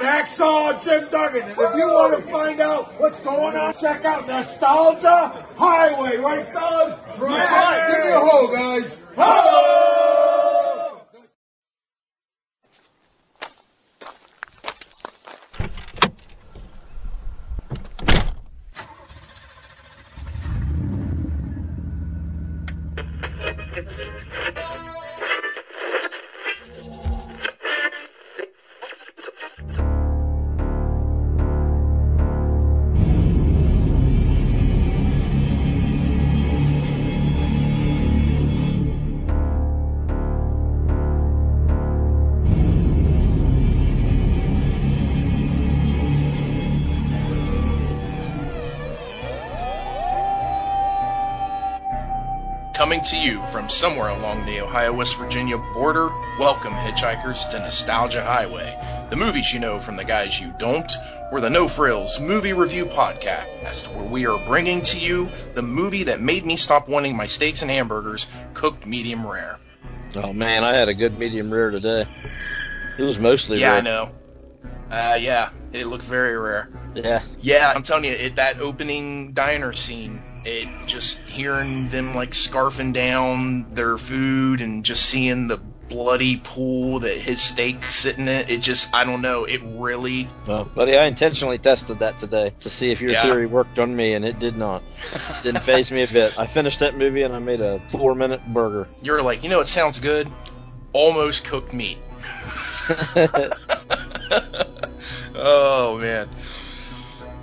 Hacksaw Jim Duggan. And if you want to find out what's going on, check out Nostalgia Highway, right, fellas? That's right. Give me a hoe, guys. Ho! Coming to you from somewhere along the Ohio West Virginia border, welcome hitchhikers to Nostalgia Highway, the movies you know from the guys you don't. We're the No Frills Movie Review Podcast, where we are bringing to you the movie that made me stop wanting my steaks and hamburgers cooked medium rare. Oh man, I had a good medium rare today. It was mostly Yeah, rare. I know. Uh, yeah, it looked very rare. Yeah. Yeah, I'm telling you, it, that opening diner scene, it just hearing them like scarfing down their food and just seeing the bloody pool that his steak sitting in, it just, I don't know, it really, Well, buddy, I intentionally tested that today to see if your Yeah. theory worked on me, and it did not. Didn't faze me a bit. I finished that movie and I made a four-minute burger. you're like, you know, it sounds good, almost cooked meat. oh man.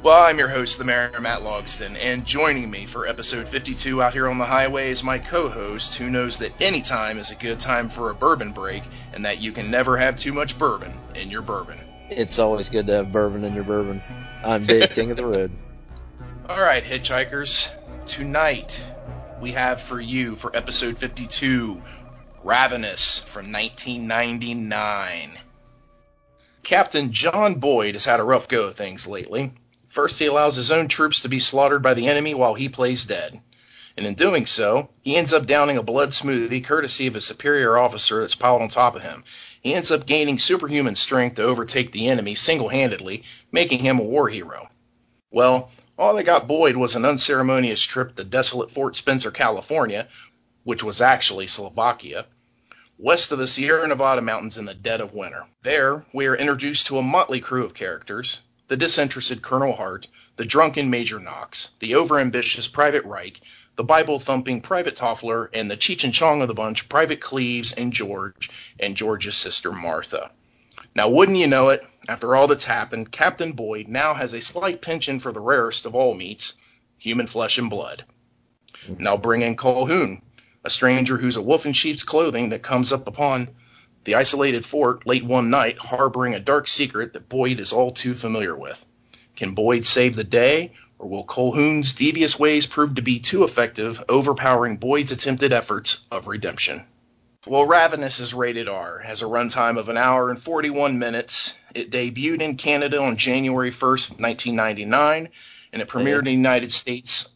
Well, I'm your host, the Mayor Matt Logston, and joining me for episode 52 out here on the highway is my co-host, who knows that any time is a good time for a bourbon break, and that you can never have too much bourbon in your bourbon. it's always good to have bourbon in your bourbon. I'm Dave, King of the Road. All right, hitchhikers. Tonight we have for you for episode 52, Ravenous from 1999. Captain John Boyd has had a rough go of things lately. First, he allows his own troops to be slaughtered by the enemy while he plays dead. And in doing so, he ends up downing a blood smoothie courtesy of a superior officer that's piled on top of him. He ends up gaining superhuman strength to overtake the enemy single handedly, making him a war hero. Well, all they got Boyd was an unceremonious trip to desolate Fort Spencer, California, which was actually Slovakia, west of the Sierra Nevada mountains in the dead of winter. There, we are introduced to a motley crew of characters the disinterested Colonel Hart, the drunken Major Knox, the overambitious Private Reich, the Bible thumping Private Toffler, and the Cheech and Chong of the bunch, Private Cleaves and George, and George's sister Martha. Now, wouldn't you know it, after all that's happened, Captain Boyd now has a slight penchant for the rarest of all meats human flesh and blood. Now bring in Colhoun, a stranger who's a wolf in sheep's clothing that comes up upon the isolated fort late one night, harboring a dark secret that Boyd is all too familiar with. Can Boyd save the day, or will Colhoun's devious ways prove to be too effective, overpowering Boyd's attempted efforts of redemption? Well, Ravenous is rated R, has a runtime of an hour and 41 minutes. It debuted in Canada on January 1st, 1999, and it premiered in the United States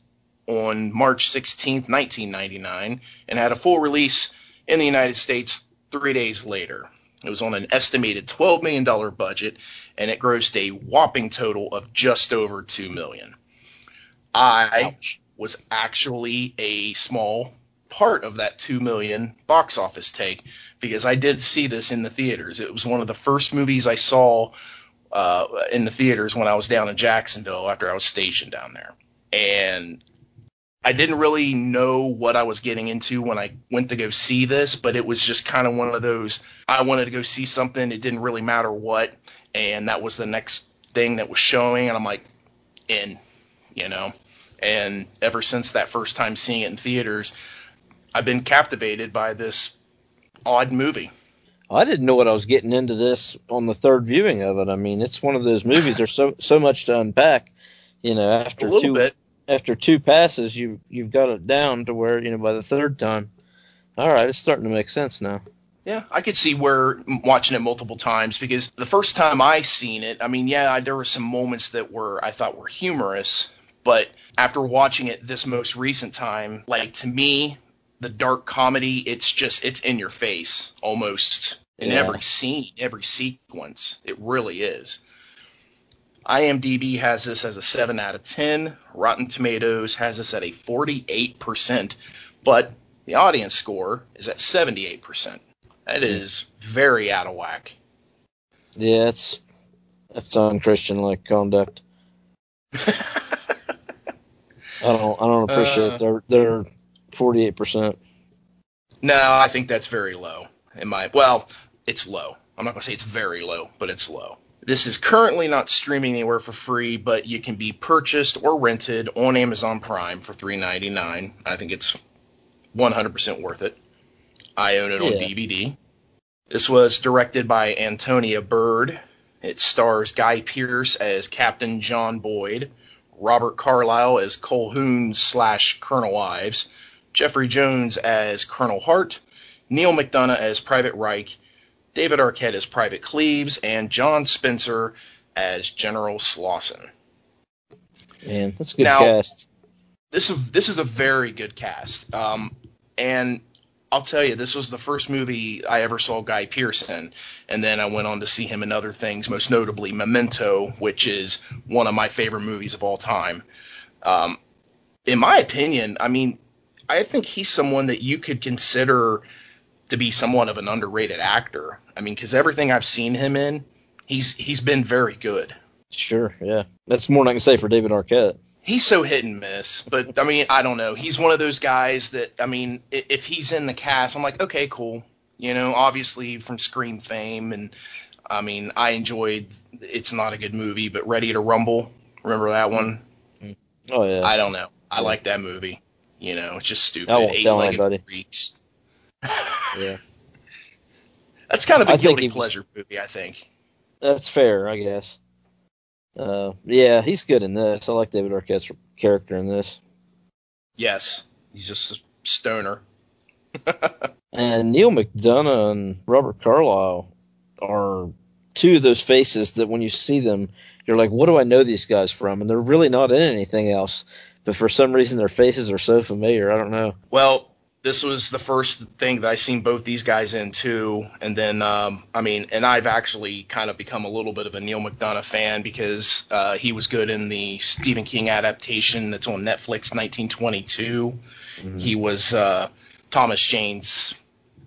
on March 16th, 1999, and had a full release in the United States three days later. It was on an estimated $12 million budget, and it grossed a whopping total of just over 2 million. I was actually a small part of that 2 million box office take because I did see this in the theaters. It was one of the first movies I saw uh, in the theaters when I was down in Jacksonville after I was stationed down there. And I didn't really know what I was getting into when I went to go see this, but it was just kind of one of those I wanted to go see something. It didn't really matter what, and that was the next thing that was showing, and I'm like, in, you know. And ever since that first time seeing it in theaters, I've been captivated by this odd movie. I didn't know what I was getting into this on the third viewing of it. I mean, it's one of those movies. There's so so much to unpack. You know, A after little two bit. After two passes, you you've got it down to where you know by the third time. All right, it's starting to make sense now. Yeah, I could see where watching it multiple times because the first time I seen it, I mean, yeah, I- there were some moments that were I thought were humorous, but after watching it this most recent time, like to me, the dark comedy, it's just it's in your face almost. in Yeah. every scene, every sequence. It really is. IMDb has this as a 7 out of 10. Rotten Tomatoes has this at a 48%, but the audience score is at 78%. That is very out of whack. Yeah, it's that's unchristian like conduct. I don't I don't appreciate Uh. their their forty eight percent. No, I think that's very low. In my well, it's low. I'm not gonna say it's very low, but it's low. This is currently not streaming anywhere for free, but you can be purchased or rented on Amazon Prime for $3.99. I think it's 100% worth it. I own it on DVD. This was directed by Antonia Bird. It stars Guy Pearce as Captain John Boyd, Robert Carlyle as Colhoun slash Colonel Ives, Jeffrey Jones as Colonel Hart, Neal McDonough as Private Reich, David Arquette as Private Cleaves, and John Spencer as General Slauson. Man, that's a good Now- cast. This is this is a very good cast, um, and I'll tell you, this was the first movie I ever saw Guy Pearce in, and then I went on to see him in other things, most notably Memento, which is one of my favorite movies of all time. Um, in my opinion, I mean, I think he's someone that you could consider to be somewhat of an underrated actor. I mean, because everything I've seen him in, he's he's been very good. Sure, yeah. That's more than I can say for David Arquette. He's so hit and miss, but I mean, I don't know. He's one of those guys that I mean, if he's in the cast, I'm like, okay, cool. You know, obviously from Scream fame, and I mean, I enjoyed. It's not a good movie, but Ready to Rumble. Remember that one? Mm. Oh yeah. I don't know. I Yeah. like that movie. You know, it's just stupid. I won't tell Eight-legged freaks. yeah. That's kind of a I guilty was- pleasure movie, I think. That's fair, I guess. Uh, yeah, he's good in this. I like David Arquette's character in this. Yes, he's just a stoner. And Neal McDonough and Robert Carlyle are two of those faces that when you see them, you're like, what do I know these guys from? And they're really not in anything else. But for some reason, their faces are so familiar. I don't know. Well, this was the first thing that I seen both these guys in too, and then um, I mean, and I've actually kind of become a little bit of a Neal McDonough fan because uh, he was good in the Stephen King adaptation that's on Netflix, 1922. He was uh, Thomas Jane's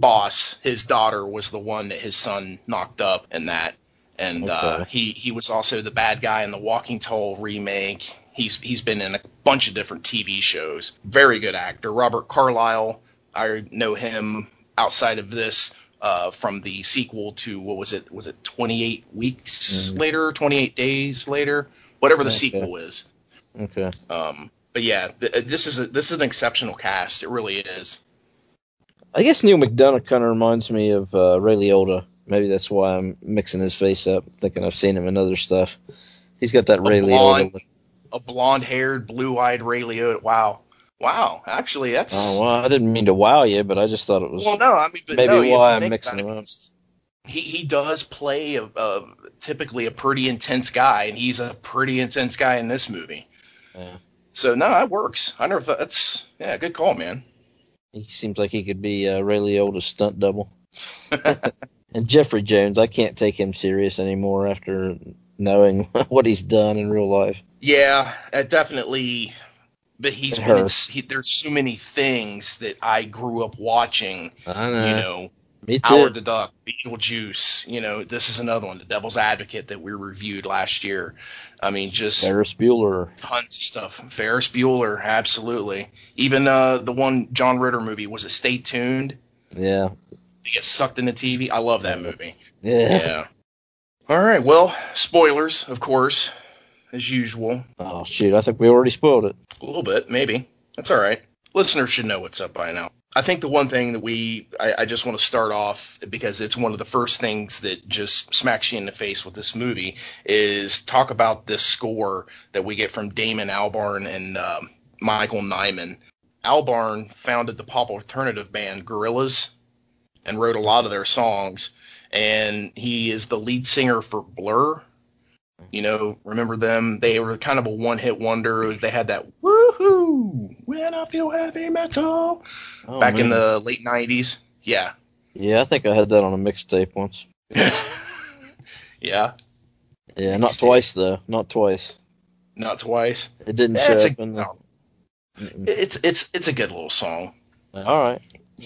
boss. His daughter was the one that his son knocked up in that, and uh, he he was also the bad guy in the Walking Tall remake. He's he's been in a bunch of different TV shows. Very good actor. Robert Carlyle. I know him outside of this uh, from the sequel to what was it? Was it 28 weeks Mhm. later? 28 days later? Whatever the Okay. sequel is. Okay. Um, but yeah, th- this is a, this is an exceptional cast. It really is. I guess Neal McDonough kind of reminds me of uh, Ray Liotta. Maybe that's why I'm mixing his face up, thinking I've seen him in other stuff. He's got that Ray blonde- Liotta. A blonde-haired, blue-eyed Ray Liotta. Wow, wow. Actually, that's Oh, well, I didn't mean to wow you, but I just thought it was. well. No, I mean, maybe no, why I'm mixing them up. He he does play a, a typically a pretty intense guy, and he's a pretty intense guy in this movie. Yeah. So no, that works. I never thought that's yeah, good call, man. He seems like he could be uh, Ray Liotta's stunt double. and Jeffrey Jones, I can't take him serious anymore after knowing what he's done in real life. Yeah, it definitely. But he's been in, he, there's so many things that I grew up watching. I know. You know, me too. Howard the Duck, Beetlejuice. You know, this is another one, The Devil's Advocate, that we reviewed last year. I mean, just Ferris Bueller. tons of stuff. Ferris Bueller, absolutely. Even uh, the one John Ritter movie was it Stay Tuned? Yeah. He gets sucked into TV. I love that movie. Yeah. Yeah. All right. Well, spoilers, of course, as usual. Oh shoot! I think we already spoiled it. A little bit, maybe. That's all right. Listeners should know what's up by now. I think the one thing that we, I, I just want to start off because it's one of the first things that just smacks you in the face with this movie is talk about this score that we get from Damon Albarn and um, Michael Nyman. Albarn founded the pop alternative band Gorillaz and wrote a lot of their songs, and he is the lead singer for Blur. You know, remember them? They were kind of a one-hit wonder. They had that "Woohoo" when I feel heavy metal Oh, back in the late '90s. Yeah, Yeah, I think I had that on a mixtape once. yeah, Yeah, not Mixtape. twice though. Not twice. not twice. It didn't Yeah, show it's up a- no. It's it's it's a good little song. All right.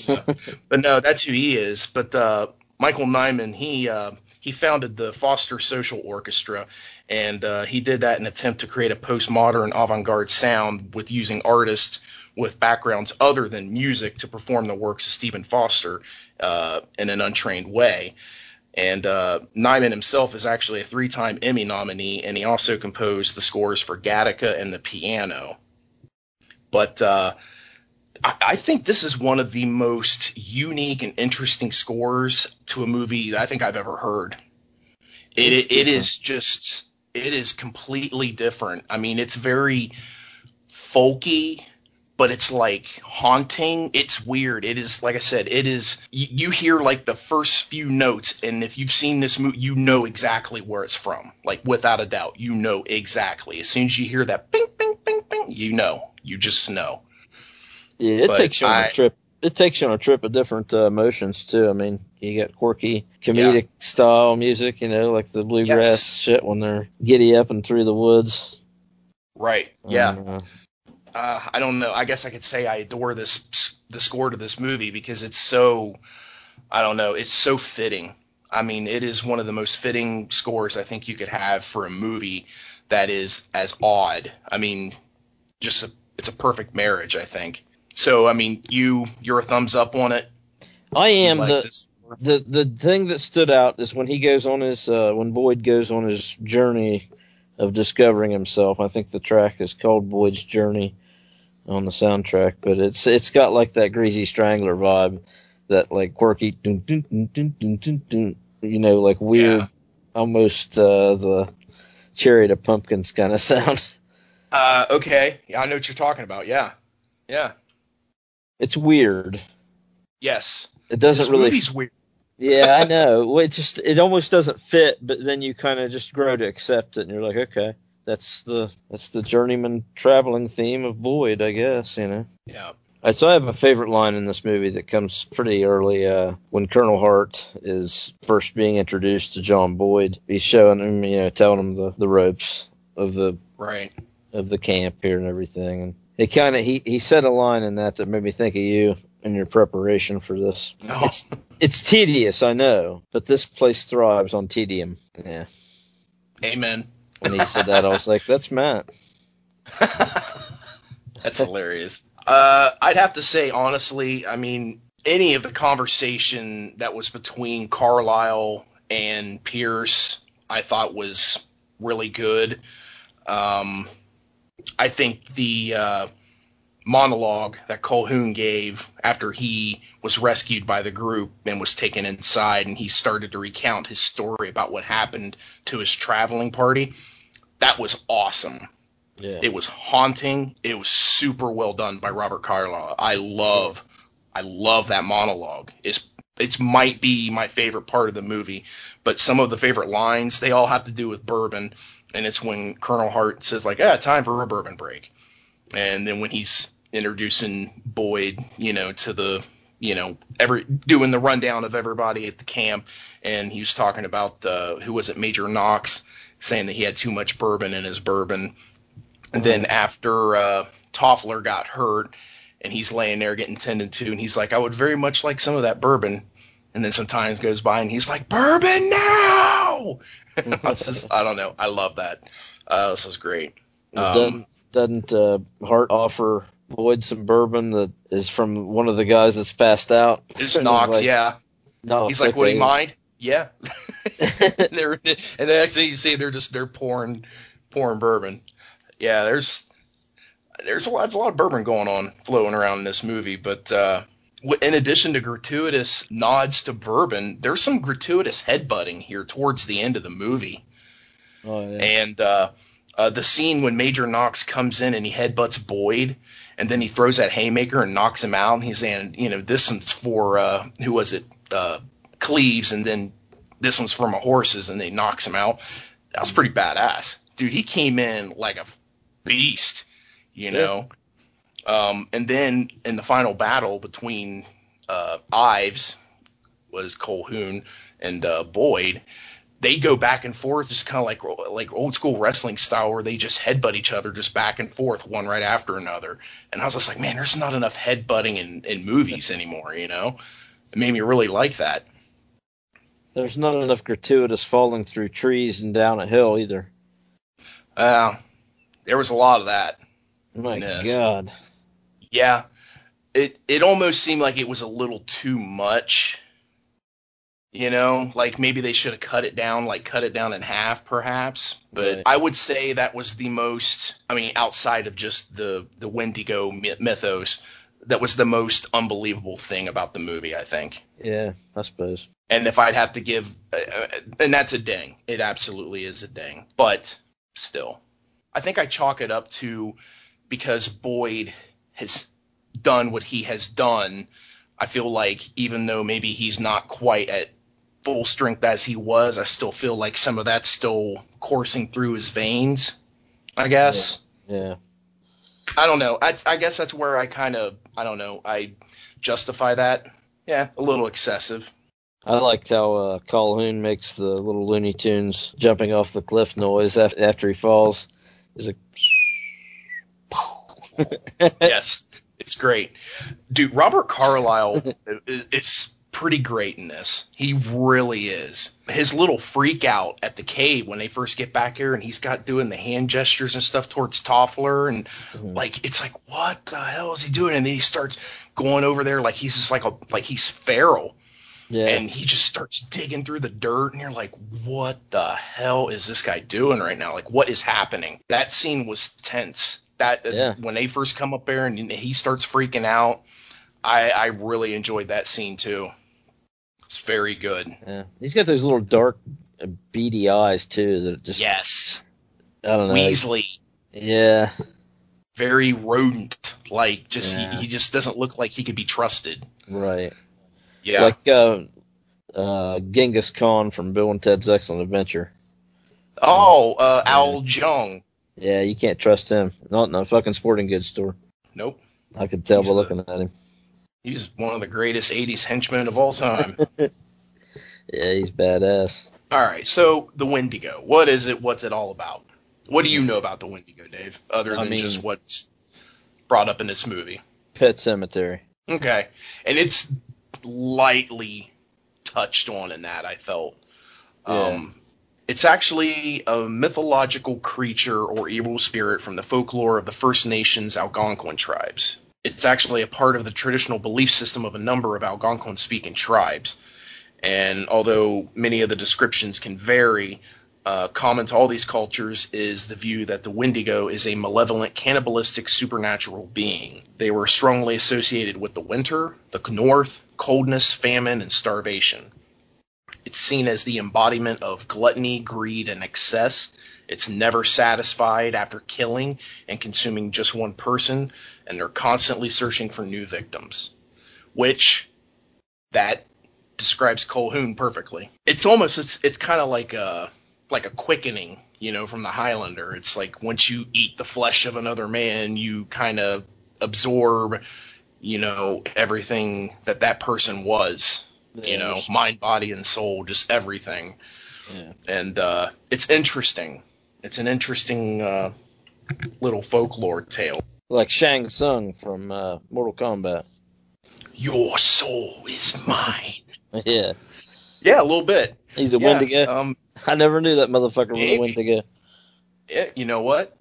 but no, that's who he is. But uh, Michael Nyman, he uh, he founded the Foster Social Orchestra, and uh, he did that in an attempt to create a postmodern avant-garde sound with using artists with backgrounds other than music to perform the works of Stephen Foster uh, in an untrained way. And uh, Nyman himself is actually a three-time Emmy nominee, and he also composed the scores for Gattaca and the piano. But uh, I, think this is one of the most unique and interesting scores to a movie that I think I've ever heard. It it, it is just it is completely different. I mean, it's very folky, but it's like haunting. It's weird. It is like I said. It is you, you hear like the first few notes, and if you've seen this movie, you know exactly where it's from. Like without a doubt, you know exactly. As soon as you hear that bing bing bing bing, you know. You just know. Yeah, it But takes you on I- a trip. It takes you on a trip of different uh, emotions too. I mean, you got quirky comedic style music, you know, like the bluegrass Yes. shit when they're giddy up and through the woods. Right. Yeah. Uh, uh, I don't know. I guess I could say I adore this the score to this movie because it's so I don't know. It's so fitting. I mean, it is one of the most fitting scores I think you could have for a movie that is as odd. I mean, just a, it's a perfect marriage. I think. So I mean, you you're a thumbs up on it. I am like the this? the the thing that stood out is when he goes on his uh, when Boyd goes on his journey of discovering himself. I think the track is called Boyd's Journey on the soundtrack, but it's it's got like that Greasy Strangler vibe, that like quirky, dun, dun, dun, dun, dun, dun, dun, you know, like weird, Yeah. almost uh, the Cherry to Pumpkins kind of sound. Uh, okay. I know what you're talking about. Yeah. Yeah. It's weird. Yes. It doesn't this really movie's weird. Yeah, I know. Well, it just it almost doesn't fit, but then you kind of just grow to accept it, and you're like, okay, that's the that's the journeyman traveling theme of Boyd, I guess. You know. Yeah. So I have a favorite line in this movie that comes pretty early. Uh, when Colonel Hart is first being introduced to John Boyd, he's showing him, you know, telling him the, the ropes of the Right. of the camp here and everything. And it kind of he he said a line in that that made me think of you in your preparation for this. No. It's it's tedious, I know, but this place thrives on tedium. Yeah. Amen. When he said that, I was like, "That's Matt." That's hilarious. Uh, I'd have to say, honestly, I mean, any of the conversation that was between Carlyle and Pearce, I thought was really good. Um, I think the uh, monologue that Colhoun gave after he was rescued by the group and was taken inside and he started to recount his story about what happened to his traveling party, that was awesome. Yeah. It was haunting. It was super well done by Robert Carlyle. I love, I love that monologue. It's it might be my favorite part of the movie, but some of the favorite lines they all have to do with bourbon, and it's when Colonel Hart says like, "Ah, time for a bourbon break," and then when he's introducing Boyd, you know, to the you know every doing the rundown of everybody at the camp, and he was talking about uh, who was it, Major Knox, saying that he had too much bourbon in his bourbon. And then after uh, Toffler got hurt and he's laying there getting tended to, and he's like, I would very much like some of that bourbon. And then some time goes by and he's like, Bourbon now! I, was just, I don't know. I love that. Uh, this is great. Um, doesn't doesn't uh, Hart offer Boyd some bourbon that is from one of the guys that's passed out? it's Knox, like, yeah. No, He's like, would he okay." mind? Yeah. and they're and then actually you see they're just they're pouring pouring bourbon. Yeah, there's there's a lot a lot of bourbon going on flowing around in this movie, but uh, in addition to gratuitous nods to bourbon, there's some gratuitous headbutting here towards the end of the movie. Oh, yeah. And uh, uh, the scene when Major Knox comes in and he headbutts Boyd, and then he throws that haymaker and knocks him out. And he's saying, you know, this one's for uh, who was it, uh, Cleaves, and then this one's for my horses, and they knocks him out. That was pretty badass, dude. He came in like a beast, you know. Um, and then in the final battle between uh, Ives was Colquhoun and uh, Boyd, they go back and forth, just kind of like like old school wrestling style, where they just headbutt each other just back and forth, one right after another. And I was just like, man, there's not enough headbutting in in movies anymore. You know, it made me really like that. There's not enough gratuitous falling through trees and down a hill either. Uh, there was a lot of that. My. God. Yeah, it it almost seemed like it was a little too much. You know, like maybe they should have cut it down, like cut it down in half, perhaps. But Right. I would say that was the most. I mean, outside of just the the Wendigo mythos, that was the most unbelievable thing about the movie. I think. Yeah, I suppose. And if I'd have to give, uh, uh, and that's a ding. It absolutely is a ding. But still, I think I chalk it up to because Boyd has done what he has done. I feel like even though maybe he's not quite at full strength as he was, I still feel like some of that's still coursing through his veins. I guess. Yeah. I don't know. I, I guess that's where I kind of, I don't know, I justify that. Yeah, a little excessive. I liked how uh, Calhoun makes the little Looney Tunes jumping off the cliff noise after, after he falls. He's like, yes, it's great, dude. Robert Carlyle, it's pretty great in this. He really is. His little freak out at the cave when they first get back here, and he's got doing the hand gestures and stuff towards Toffler, and Mhm. like it's like, what the hell is he doing? And then he starts going over there like he's just like a like he's feral, yeah, and he just starts digging through the dirt, and you're like, what the hell is this guy doing right now? Like, what is happening? That scene was tense. That Yeah. when they first come up there and he starts freaking out, I I really enjoyed that scene too. It's very good. yeah. He's got those little dark, uh, beady eyes too. That just Yes, I don't know. Weasley, Yeah, very rodent. Like, just Yeah. he, he just doesn't look like he could be trusted. right. Yeah, Like uh, uh, Genghis Khan from Bill and Ted's Excellent Adventure. oh, uh, Al Leong. Yeah, you can't trust him. Not in a fucking sporting goods store. Nope. I could tell He's by the- looking at him. He's one of the greatest 80s henchmen of all time. Yeah, he's badass. All right, so the Wendigo. What is it? What's it all about? What do you know about the Wendigo, Dave? Other I than mean- just what's brought up in this movie. Pet Sematary. Okay, and it's lightly touched on in that. I felt. Um, it's actually a mythological creature or evil spirit from the folklore of the First Nations Algonquin tribes. It's actually a part of the traditional belief system of a number of Algonquin speaking tribes. And although many of the descriptions can vary, uh, common to all these cultures is the view that the Wendigo is a malevolent, cannibalistic, supernatural being. They were strongly associated with the winter, the north, coldness, famine, and starvation. It's seen as the embodiment of gluttony, greed, and excess. It's never satisfied after killing and consuming just one person, and they're constantly searching for new victims. Which, that describes Colquhoun perfectly. It's almost it's it's kind of like a like a quickening, you know, from the Highlander. It's like once you eat the flesh of another man, you kind of absorb, you know, everything that that person was, you know, mind, body, and soul, just everything. Yeah. And uh, it's interesting. It's an interesting uh, little folklore tale. Like Shang Tsung from uh, Mortal Kombat. Your soul is mine. yeah, Yeah, a little bit. he's a Yeah, Wendigo. Um, I never knew that motherfucker was a. Wendigo. yeah, you know what?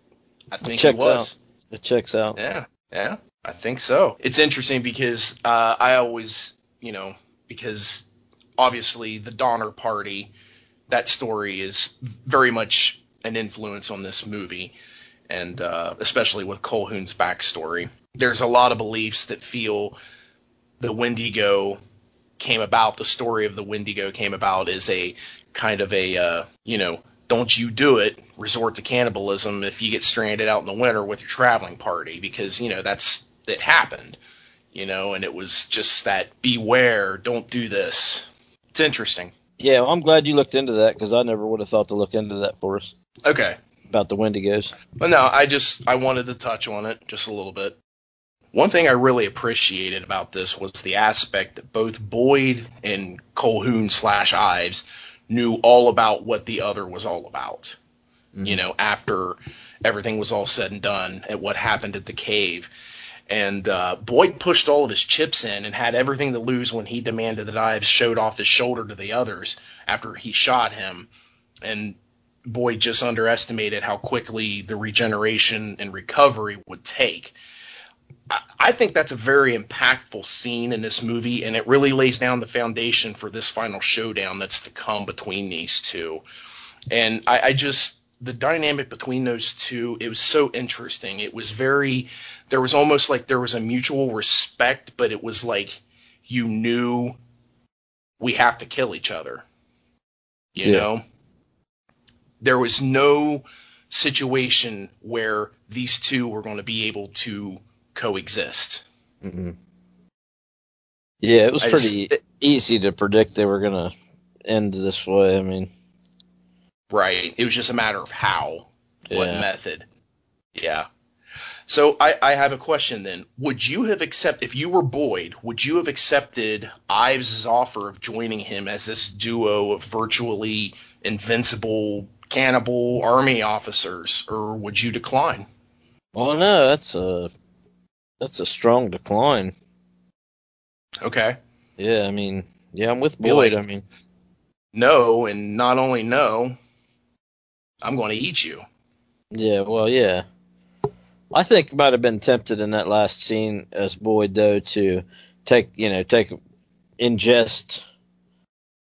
I think checks it was. It checks out. Yeah, yeah, I think so. It's interesting because uh, I always, you know, because obviously the Donner Party, that story is very much an influence on this movie, and uh, especially with Colquhoun's backstory. There's a lot of beliefs that feel the Wendigo came about, the story of the Wendigo came about as a kind of a, uh, you know, don't you do it, resort to cannibalism if you get stranded out in the winter with your traveling party, because, you know, that's, it happened, you know, and it was just that beware, don't do this. It's interesting. Yeah, well, I'm glad you looked into that because I never would have thought to look into that for us Okay. about the Wendigos. But no, I just, I wanted to touch on it just a little bit. One thing I really appreciated about this was the aspect that both Boyd and Colhoun slash Ives knew all about what the other was all about. Mm-hmm. You know, after everything was all said and done at what happened at the cave. And uh, Boyd pushed all of his chips in and had everything to lose when he demanded that Ives showed off his shoulder to the others after he shot him. And Boyd just underestimated how quickly the regeneration and recovery would take. I- think that's a very impactful scene in this movie, and it really lays down the foundation for this final showdown that's to come between these two. And I, I just the dynamic between those two, it was so interesting. It was very there was almost like there was a mutual respect, but it was like you knew we have to kill each other. You Yeah. know? There was no situation where these two were going to be able to coexist. hmm Yeah, it was I just- pretty easy to predict they were gonna end this way. I mean, Right. It was just a matter of how, what method. Yeah. So I, I have a question then. Would you have accepted if you were Boyd, would you have accepted Ives' offer of joining him as this duo of virtually invincible cannibal army officers, or would you decline? well, no, that's a that's a strong decline. Okay. Yeah, I mean, yeah, I'm with Boyd. like- I mean, No, and not only no, I'm going to eat you. yeah, well, yeah. I think might have been tempted in that last scene as Boyd though to take you know take ingest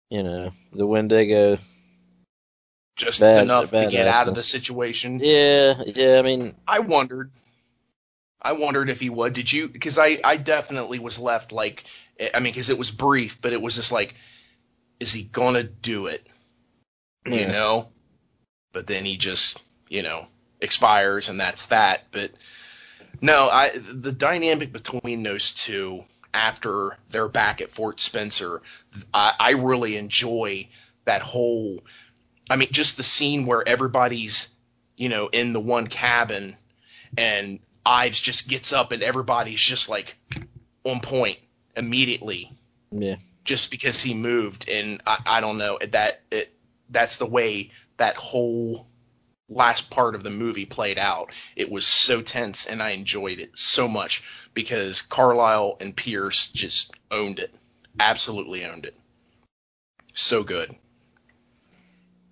you know the Wendigo. Just Bad- enough to get out of the situation. Yeah, yeah. I mean, I wondered. I wondered if he would. Did you? Because I, I definitely was left like, eh, I mean, because it was brief, but it was just like, is he gonna do it? You know. But then he just, you know, expires, and that's that. But no, I the dynamic between those two after they're back at Fort Spencer, I, I really enjoy that whole. I mean, just the scene where everybody's, you know, in the one cabin, and Ives just gets up and everybody's just like on point immediately, yeah, just because he moved. And I, I don't know that it that's the way that whole last part of the movie played out. It was so tense, and I enjoyed it so much because Carlyle and Pearce just owned it, absolutely owned it. So good.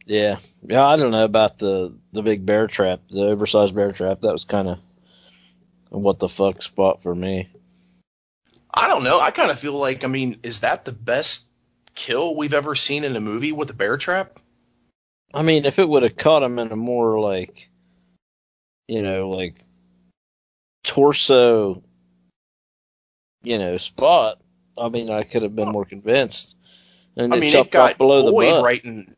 yeah, yeah. I don't know about the the big bear trap, the oversized bear trap. That was kind of what the fuck spot for me. I don't know. I kind of feel like, I mean, is that the best kill we've ever seen in a movie with a bear trap? I mean, if it would have caught him in a more like, you know, like torso, you know, spot, I mean, I could have been more convinced. And I mean, it got below Boyd the butt. right in.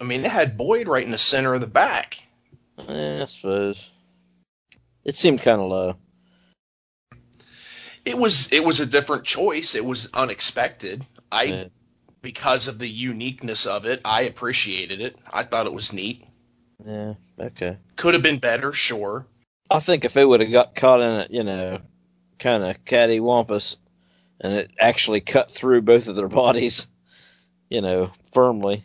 I mean, it had Boyd right in the center of the back. Eh, I suppose it seemed kind of low. It was it was a different choice. It was unexpected. I Yeah. Because of the uniqueness of it, I appreciated it. I thought it was neat. Yeah, okay. Could have been better, sure. I think if it would have got caught in it, you know, kind of cattywampus, and it actually cut through both of their bodies, you know, firmly,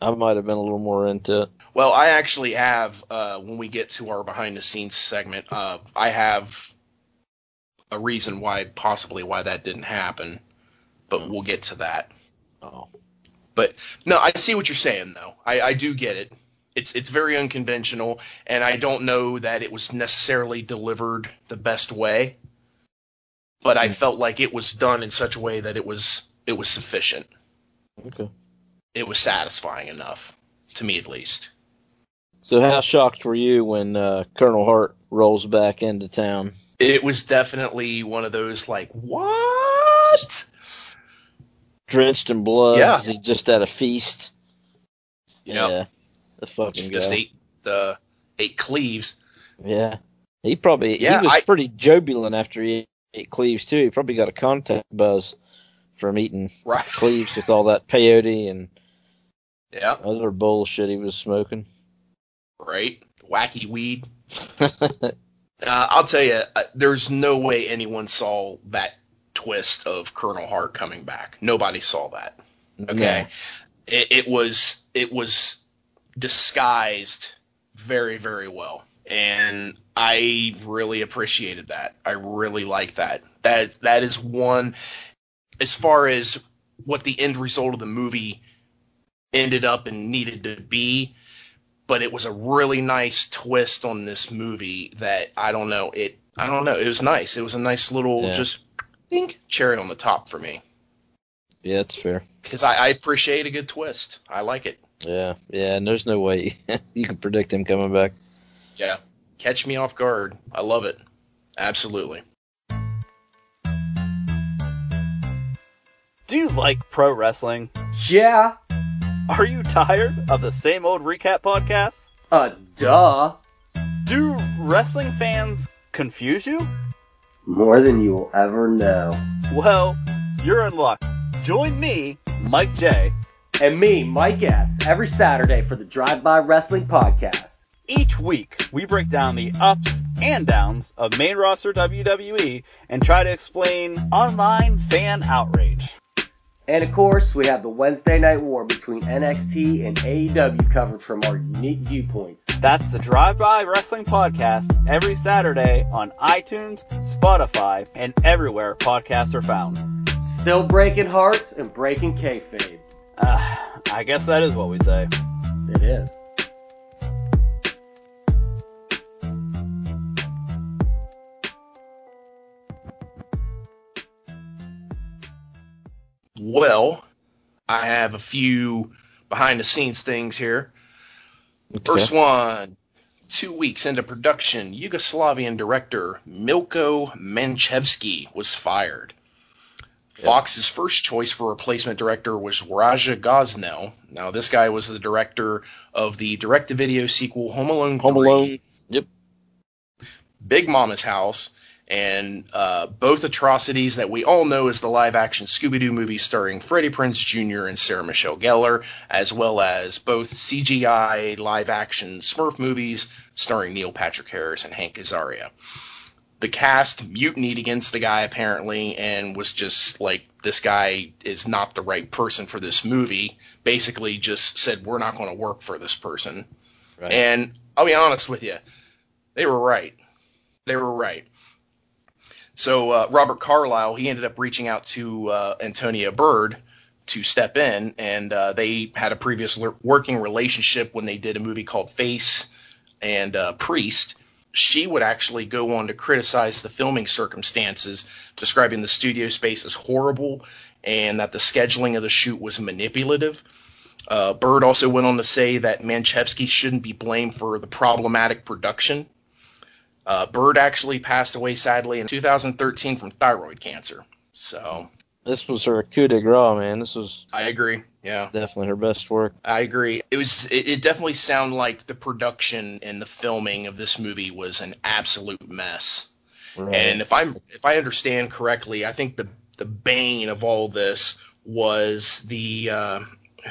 I might have been a little more into it. Well, I actually have uh, when we get to our behind the scenes segment, uh, I have a reason why possibly why that didn't happen, but we'll get to that. Oh, But no, I see what you're saying though. I, I do get it. It's it's very unconventional, and I don't know that it was necessarily delivered the best way. But I Hmm. felt like it was done in such a way that it was it was sufficient. okay. It was satisfying enough to me, at least. So how shocked were you when uh, Colonel Hart rolls back into town? It was definitely one of those like what? Drenched in blood, Yeah. is he just at a feast? Yep. Yeah, the fucking Just guy. ate the ate cleaves. Yeah, he probably Yeah, he was I- pretty jubilant after he ate cleaves too. He probably got a contact buzz from eating Right. cleaves with all that peyote and Yeah. other bullshit he was smoking. Right. Wacky weed. Uh, I'll tell you, uh, there's no way anyone saw that twist of Colonel Hart coming back. Nobody saw that. Okay, it, it was it was disguised very very well, and I really appreciated that. I really like that. That that is one as far as what the end result of the movie ended up and needed to be but it was a really nice twist on this movie that I don't know it I don't know it was nice it was a nice little Yeah. just think cherry on the top for me Yeah, that's fair. because I, I appreciate a good twist I like it Yeah, yeah, and there's no way you can predict him coming back. yeah catch me off guard I love it absolutely Do you like pro wrestling? Yeah. Are you tired of the same old recap podcasts? Uh, duh. Do wrestling fans confuse you? More than you will ever know. Well, you're in luck. Join me, Mike J, And me, Mike S., every Saturday for the Drive By Wrestling Podcast. Each week, we break down the ups and downs of main roster WWE and try to explain online fan outrage. And of course, we have the Wednesday Night War between NXT and AEW covered from our unique viewpoints. That's the Drive By Wrestling Podcast every Saturday on iTunes, Spotify, and everywhere podcasts are found. Still breaking hearts and breaking kayfabe. Uh, I guess that is what we say. It is. Well I have a few behind the scenes things here Okay. First one. Two weeks into production, Yugoslavian director Milko Manchevski was fired. Fox's first choice for replacement director was Raja Gosnell. Now, this guy was the director of the direct-to-video sequel Home Alone 3, Home Alone. Yep. Big Mama's House, and uh, both atrocities that we all know as the live-action Scooby-Doo movie starring Freddie Prinze Jr. and Sarah Michelle Gellar, as well as both CGI live-action Smurf movies starring Neil Patrick Harris and Hank Azaria. The cast mutinied against the guy apparently and was just like, this guy is not the right person for this movie. Basically, just said, we're not going to work for this person. Right. And I'll be honest with you, they were right. They were right. So uh, Robert Carlyle, he ended up reaching out to uh, Antonia Bird to step in, and uh, they had a previous working relationship when they did a movie called Face and uh, Priest. She would actually go on to criticize the filming circumstances, describing the studio space as horrible and that the scheduling of the shoot was manipulative. Uh, Bird also went on to say that Manchevski shouldn't be blamed for the problematic production. Uh, Bird actually passed away sadly in 2013 from thyroid cancer. So This was her coup de grace, man. This was I agree. Yeah, definitely her best work. I agree. It was. It, it definitely sounded like the production and the filming of this movie was an absolute mess. Right. And if I'm if I understand correctly, I think the the bane of all this was the uh,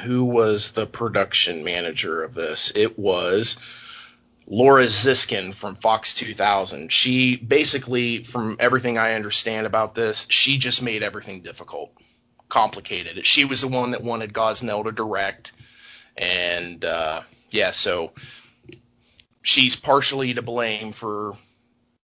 who was the production manager of this. It was Laura Ziskin from Fox 2000. She basically, from everything I understand about this, she just made everything difficult, complicated. She was the one that wanted Gosnell to direct, and uh, yeah, so she's partially to blame for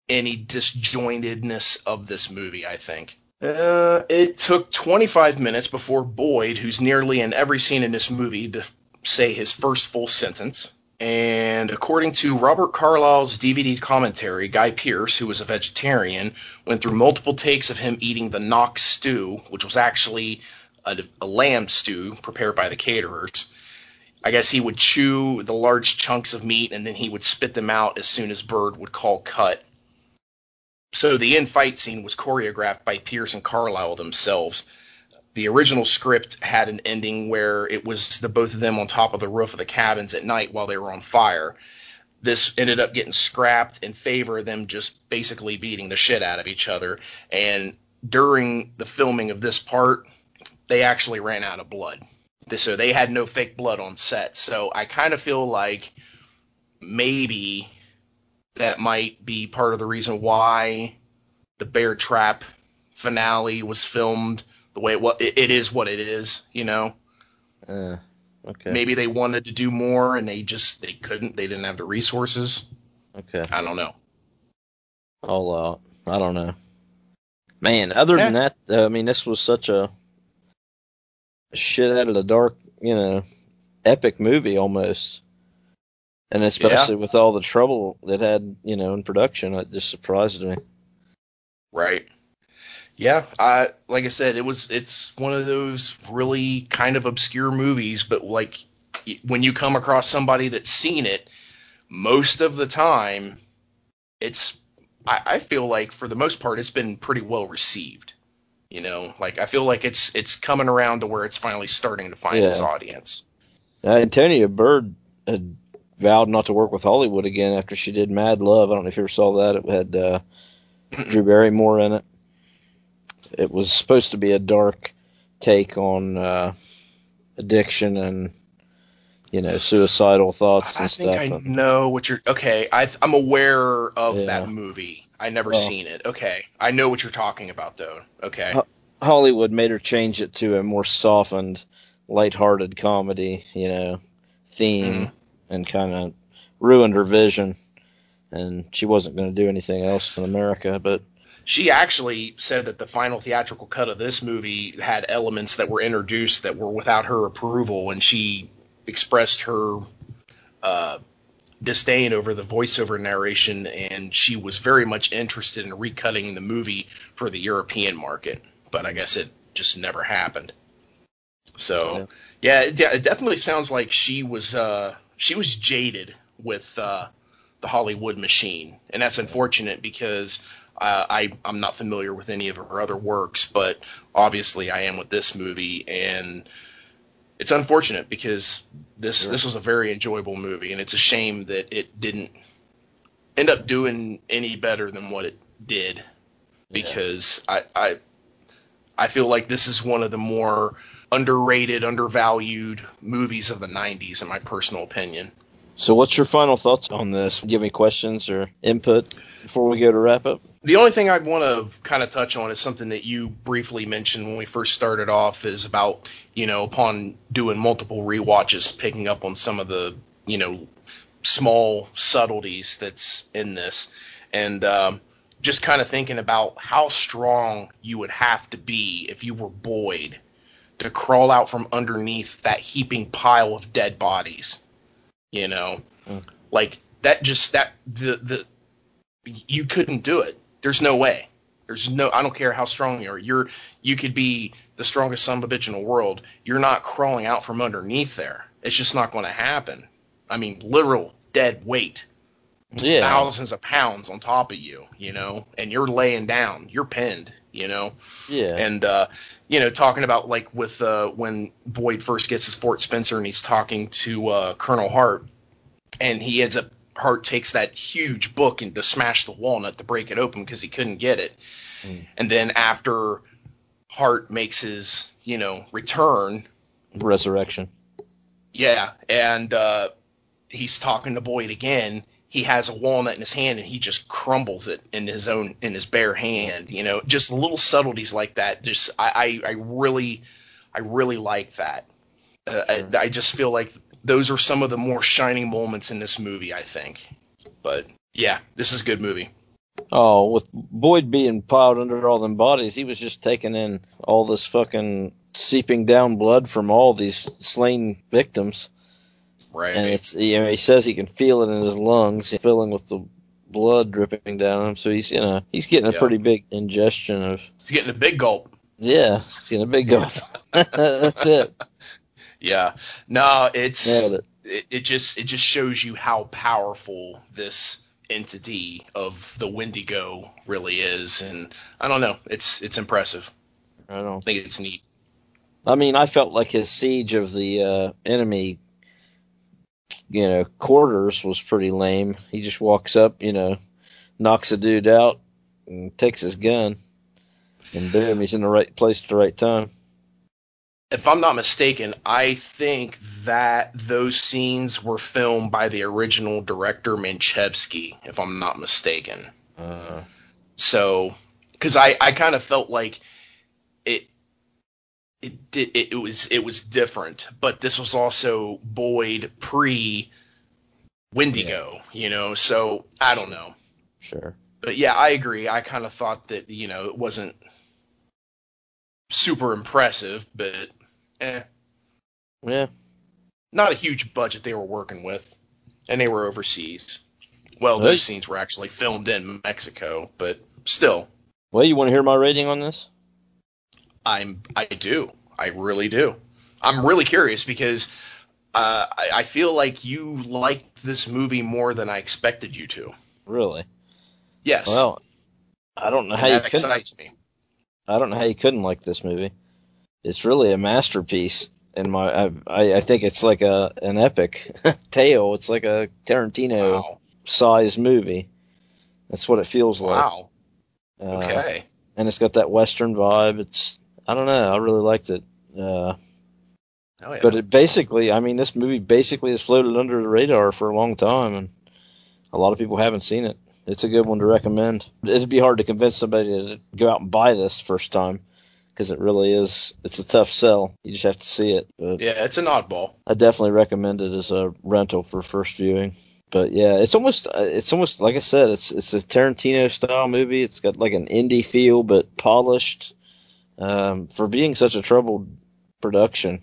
any disjointedness of this movie, I think. Uh, it took 25 minutes before Boyd, who's nearly in every scene in this movie, to say his first full sentence. And according to Robert Carlyle's DVD commentary, Guy Pearce, who was a vegetarian, went through multiple takes of him eating the Knox stew, which was actually a, a lamb stew prepared by the caterers. I guess he would chew the large chunks of meat and then he would spit them out as soon as Bird would call cut. So the end fight scene was choreographed by Pearce and Carlyle themselves. The original script had an ending where it was the both of them on top of the roof of the cabins at night while they were on fire. This ended up getting scrapped in favor of them just basically beating the shit out of each other. And during the filming of this part, they actually ran out of blood. So they had no fake blood on set. So I kind of feel like maybe that might be part of the reason why the Bear Trap finale was filmed the way it was. It, it is what it is, you know. Uh, okay. Maybe they wanted to do more and they just they couldn't. They didn't have the resources. Okay. I don't know. All out. I don't know. Man, other than that, uh, I mean, this was such a shit out of the dark, you know, epic movie almost. And especially with all the trouble that had, you know, in production, it just surprised me. Right. Yeah, I like I said, it was it's one of those really kind of obscure movies, but like when you come across somebody that's seen it, most of the time, it's I, I feel like for the most part it's been pretty well received. You know, like I feel like it's it's coming around to where it's finally starting to find its audience. Uh, Antonia Bird had vowed not to work with Hollywood again after she did Mad Love. I don't know if you ever saw that. It had uh, Drew Barrymore in it. It was supposed to be a dark take on uh, addiction and you know suicidal thoughts and stuff. I think stuff. I know what you're. Okay, I, I'm aware of Yeah. that movie. I never Well- seen it. Okay, I know what you're talking about though. Okay. Hollywood made her change it to a more softened, lighthearted comedy, you know, theme, Mhm. and kind of ruined her vision. And she wasn't going to do anything else in America, but She actually said that the final theatrical cut of this movie had elements that were introduced that were without her approval, and she expressed her uh, disdain over the voiceover narration, and she was very much interested in recutting the movie for the European market, but I guess it just never happened. So, yeah, it, it definitely sounds like she was uh, she was jaded with uh, the Hollywood machine, and that's unfortunate because uh, I I'm not familiar with any of her other works, but obviously I am with this movie, and it's unfortunate because this Sure. this was a very enjoyable movie, and it's a shame that it didn't end up doing any better than what it did, because I I I feel like this is one of the more underrated, undervalued movies of the '90s, in my personal opinion. So, what's your final thoughts on this? Give me questions or input before we go to wrap up. The only thing I'd want to kind of touch on is something that you briefly mentioned when we first started off is about, you know, upon doing multiple rewatches, picking up on some of the, you know, small subtleties that's in this. And um, just kind of thinking about how strong you would have to be if you were Boyd to crawl out from underneath that heaping pile of dead bodies. You know, Mm. like that just that the the you couldn't do it. There's no way. There's no. I don't care how strong you are. You're you could be the strongest son of a bitch in the world. You're not crawling out from underneath there. It's just not going to happen. I mean, literal dead weight, Yeah, thousands of pounds on top of you. You know, and you're laying down. You're pinned. You know, yeah, and uh, you know, talking about like with uh, when Boyd first gets his Fort Spencer and he's talking to uh, Colonel Hart, and he ends up Hart takes that huge book and to smash the walnut to break it open because he couldn't get it, Mm. and then after Hart makes his you know return, resurrection. yeah, and uh, he's talking to Boyd again. He has a walnut in his hand and he just crumbles it in his own in his bare hand. You know, just little subtleties like that. Just I I, I really I really like that. Uh, I, I just feel like those are some of the more shining moments in this movie. I think, but yeah, this is a good movie. Oh, with Boyd being piled under all them bodies, he was just taking in all this fucking seeping down blood from all these slain victims. Right. And it's you know, he says he can feel it in his lungs, filling with the blood dripping down him. So he's you know he's getting a Yeah. pretty big ingestion of He's getting a big gulp. yeah, he's getting a big gulp. That's it. Yeah. No, it's it. it, it just it just shows you how powerful this entity of the Wendigo really is, and I don't know, it's it's impressive. I don't. I think it's neat. I mean, I felt like his siege of the uh, enemy, you know, quarters was pretty lame. He just walks up, you know, knocks a dude out, and takes his gun, and boom, he's in the right place at the right time. if I'm not mistaken, I think that those scenes were filmed by the original director Manchevski, if I'm not mistaken. Uh, So, because I, I kind of felt like it it did it, it was it was different, but this was also Boyd pre Wendigo, you know. So I don't know, sure. but yeah, I agree. I kind of thought that you know it wasn't super impressive, but eh, Yeah. not a huge budget they were working with, and they were overseas. Well, those scenes were actually filmed in Mexico, but still, Well, you want to hear my rating on this? I'm I do. I really do. I'm really curious because uh, I, I feel like you liked this movie more than I expected you to. Really? Yes. Well, I don't know and how you that couldn't. excites me. I don't know how you couldn't like this movie. It's really a masterpiece. In my, I, I, I think it's like a an epic tale. It's like a Tarantino Wow. size movie. That's what it feels like. Wow. Uh, Okay. and it's got that western vibe. It's I don't know. I really liked it. Uh, Oh yeah. but it basically, I mean, this movie basically has floated under the radar for a long time, and a lot of people haven't seen it. It's a good one to recommend. It'd be hard to convince somebody to go out and buy this first time because it really is. It's a tough sell. You just have to see it. But yeah, it's an oddball. I definitely recommend it as a rental for first viewing. But yeah, it's almost uh, it's almost like I said, it's it's a Tarantino style movie. It's got like an indie feel, but polished. Um, for being such a troubled production,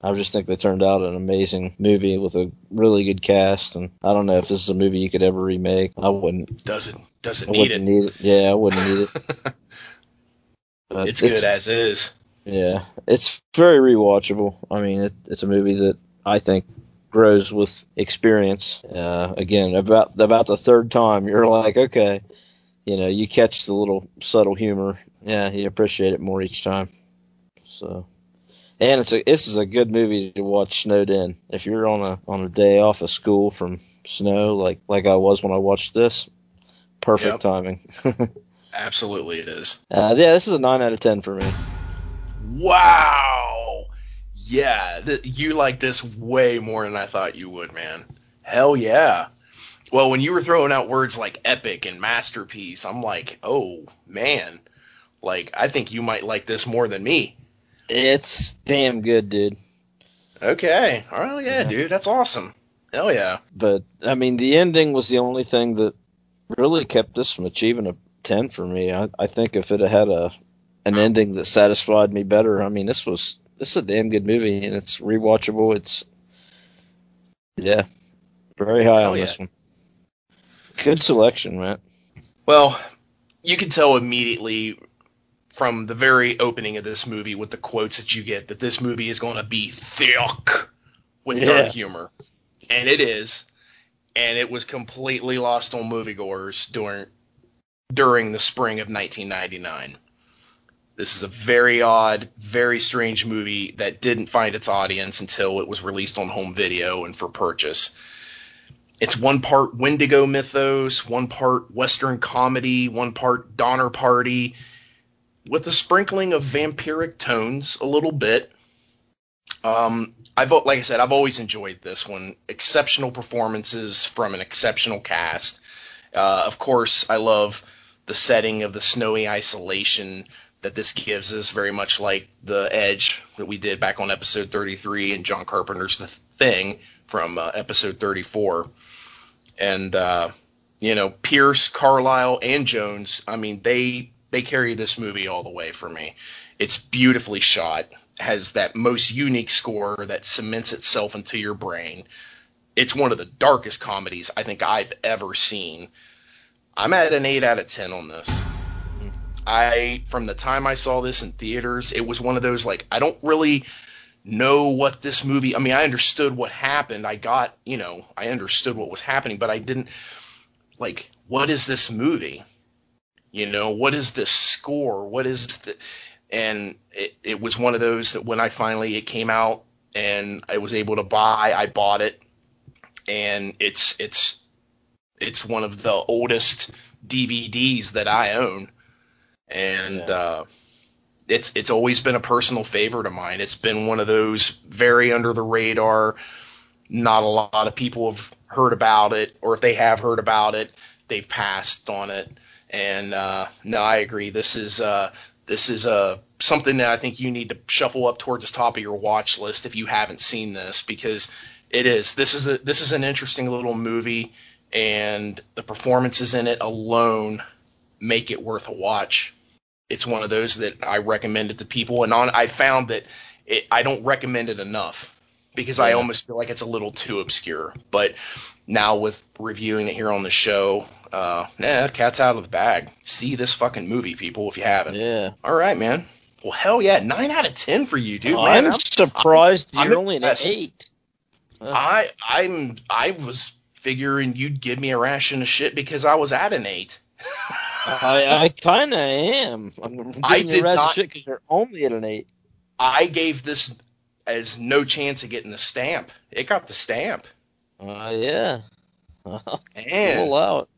I just think they turned out an amazing movie with a really good cast. And I don't know if this is a movie you could ever remake. I wouldn't. Doesn't doesn't need wouldn't it. need it. Yeah, I wouldn't need it. It's good as is. yeah, it's very rewatchable. I mean, it, it's a movie that I think grows with experience. Uh, again, about about the third time, you're like, okay, you know, you catch the little subtle humor. Yeah, you appreciate it more each time. So, and it's a this is a good movie to watch snowed in. If you're on a on a day off of school from snow, like like I was when I watched this, perfect Yep. timing. Absolutely, it is. uh, yeah, this is a nine out of ten for me. Wow. Yeah, th- you like this way more than I thought you would, man. Hell yeah. Well, when you were throwing out words like epic and masterpiece, I'm like, oh man, like I think you might like this more than me. It's damn good, dude. Okay. All right. Yeah, Yeah. dude, that's awesome. Hell yeah. But I mean, the ending was the only thing that really kept this from achieving a ten for me. I, I think if it had a an ending that satisfied me better, I mean, this was this is a damn good movie and it's rewatchable. It's yeah, very high Oh, on yeah. this one. Good selection, Matt. Well, you can tell immediately from the very opening of this movie with the quotes that you get that this movie is going to be thick with Yeah. dark humor. And it is. And it was completely lost on moviegoers during during the spring of 1999. This is a very odd, very strange movie that didn't find its audience until it was released on home video and for purchase. It's one part Wendigo mythos, one part Western comedy, one part Donner Party, with a sprinkling of vampiric tones a little bit. Um, I've like I said, I've always enjoyed this one. Exceptional performances from an exceptional cast. Uh, of course, I love the setting of the snowy isolation that this gives us, very much like the Edge that we did back on episode 33 and John Carpenter's The Thing from uh, episode 34 and uh, you know Pearce, Carlyle, and Jones. I mean, they they carry this movie all the way for me. It's beautifully shot, has that most unique score that cements itself into your brain. It's one of the darkest comedies I think I've ever seen. I'm at an eight out of ten on this. I from the time I saw this in theaters, it was one of those like I don't really know what this movie I mean I understood what happened. I got, you know, I understood what was happening, but I didn't like what is this movie? You know, what is this score? What is the and it, it was one of those that when I finally it came out and I was able to buy, I bought it and it's it's it's one of the oldest DVDs that I own. And Yeah. uh it's it's always been a personal favorite of mine. It's been one of those very under the radar. Not a lot of people have heard about it, or if they have heard about it, they've passed on it. And uh, no, I agree. This is uh, this is uh, something that I think you need to shuffle up towards the top of your watch list if you haven't seen this, because it is. This is a this is an interesting little movie, and the performances in it alone make it worth a watch. It's one of those that I recommend it to people, and on I found that it, I don't recommend it enough because I almost feel like it's a little too obscure. But now with reviewing it here on the show, uh, yeah, cat's out of the bag. See this fucking movie, people, if you haven't. Yeah. All right, man. Well, hell yeah, nine out of ten for you, dude. I'm I'm- surprised I'm you're only an eight. Uh, I I'm I was figuring you'd give me a ration of shit because I was at an eight. I, I kind of am. I'm I you did not- shit because you're only at an eight. I gave this as no chance of getting the stamp. It got the stamp. Uh, yeah. And allow it.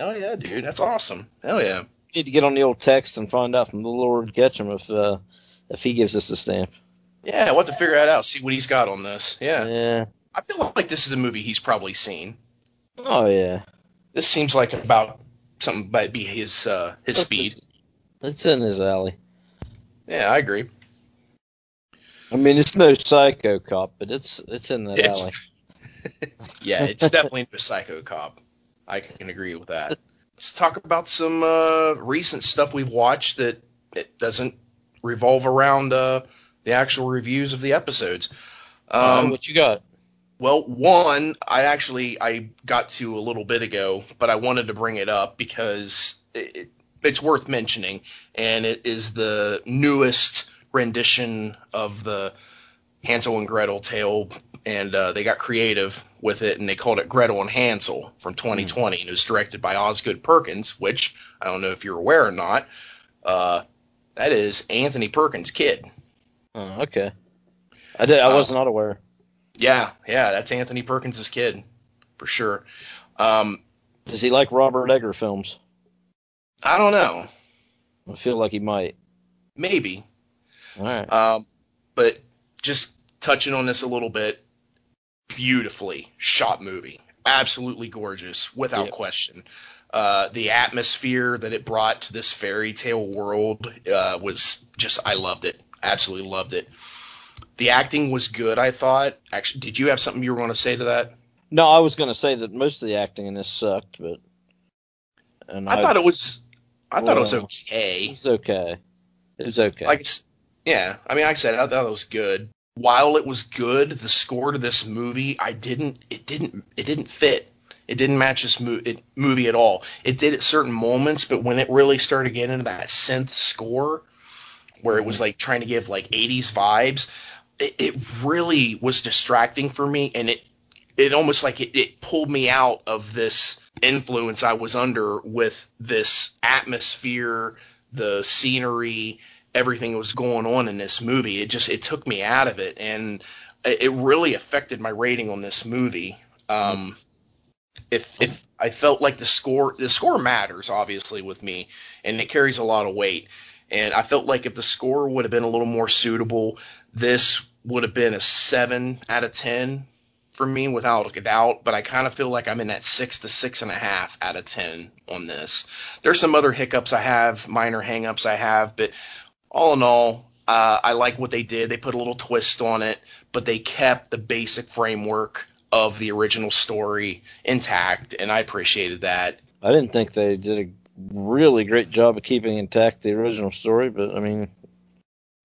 Hell yeah, dude, that's awesome. Hell yeah. Need to get on the old text and find out from the Lord Ketchum if uh, if he gives us a stamp. Yeah, we'll have to figure that out. See what he's got on this. Yeah. Yeah. I feel like this is a movie he's probably seen. Oh yeah. This seems like about something might be his uh, his speed. It's in his alley. Yeah, I agree. I mean, it's no Psycho Cop, but it's it's in that It's- alley. Yeah, it's definitely a psycho cop. I can agree with that. Let's talk about some uh, recent stuff we've watched that it doesn't revolve around uh, the actual reviews of the episodes. Um, Um, what you got? well, one I actually I got to a little bit ago, but I wanted to bring it up because it, it's worth mentioning, and it is the newest rendition of the Hansel and Gretel tale, and uh, they got creative with it, and they called it Gretel and Hansel from 2020, and it was directed by Osgood Perkins, which I don't know if you're aware or not. Uh, that is Anthony Perkins' kid. Oh, okay. I did. I Uh, was not aware. Yeah, yeah, that's Anthony Perkins' kid, for sure. Um, Does he like Robert Egger films? I don't know, I feel like he might. maybe. All right. Um, but just touching on this a little bit, beautifully shot movie, absolutely gorgeous, without Yep. question. Uh, the atmosphere that it brought to this fairy tale world uh, was just, I loved it, absolutely loved it. The acting was good, I thought. Actually, did you have something you were going to say to that? No, I was going to say that most of the acting in this sucked, but and I, thought it was, I thought it was okay. it was okay. It was okay. Like, yeah, I mean, like I said, I thought it was good. While it was good, the score to this movie, I didn't, it didn't, it didn't fit. It didn't match this mo- it, movie at all. It did at certain moments, but when it really started getting into that synth score, where it was like trying to give like 80s vibes, it, it really was distracting for me, and it, it almost like it, it pulled me out of this influence I was under with this atmosphere, the scenery, everything that was going on in this movie. It just it took me out of it, and it really affected my rating on this movie. Um, if if I felt like the score the score matters obviously with me, and it carries a lot of weight. And I felt like if the score would have been a little more suitable, this would have been a seven out of ten for me without a doubt. But I kind of feel like I'm in that six to six and a half out of ten on this. There's some other hiccups I have, minor hangups I have, but all in all, uh, I like what they did. They put a little twist on it, but they kept the basic framework of the original story intact, and I appreciated that. I didn't think they did a really great job of keeping intact the original story, but I mean,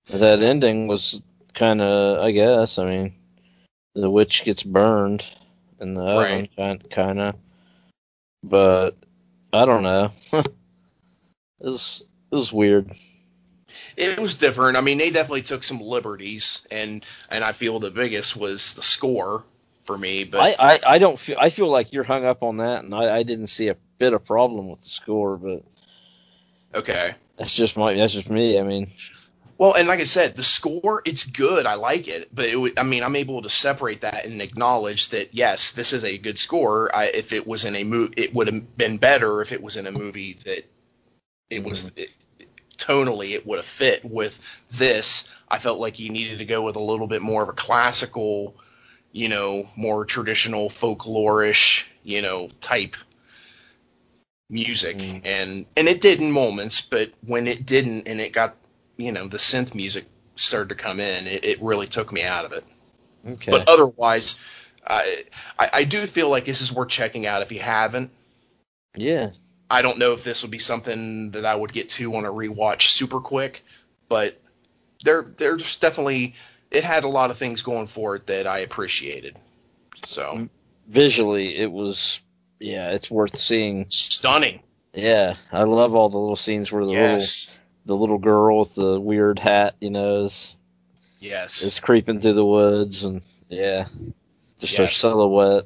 that ending was kind of, I guess. I mean, the witch gets burned in the oven, kind kind of. But I don't know. this was it weird. It was different. I mean, they definitely took some liberties, and and I feel the biggest was the score for me. But I, I, I don't feel I feel like you're hung up on that, and I, I didn't see a bit of problem with the score, but okay. that's just my that's just me. I mean, Well, and like I said, the score it's good. I like it, but it, I mean, I'm able to separate that and acknowledge that yes, this is a good score. I, if it was in a movie, it would have been better if it was in a movie that it was. Mm-hmm. It, tonally it would have fit with this. I felt like you needed to go with a little bit more of a classical, you know, more traditional folklorish, you know, type music. Mm. And and it did in moments, but when it didn't and it got, you know, the synth music started to come in, it, it really took me out of it. Okay. But otherwise, I, I I do feel like this is worth checking out if you haven't. yeah. I don't know if this would be something that I would get to on a rewatch super quick, but there there's definitely it had a lot of things going for it that I appreciated. So. Visually, it was yeah, it's worth seeing. stunning. Yeah, I love all the little scenes where the Yes. little the little girl with the weird hat, you know, is Yes. is creeping through the woods, and yeah, just her silhouette.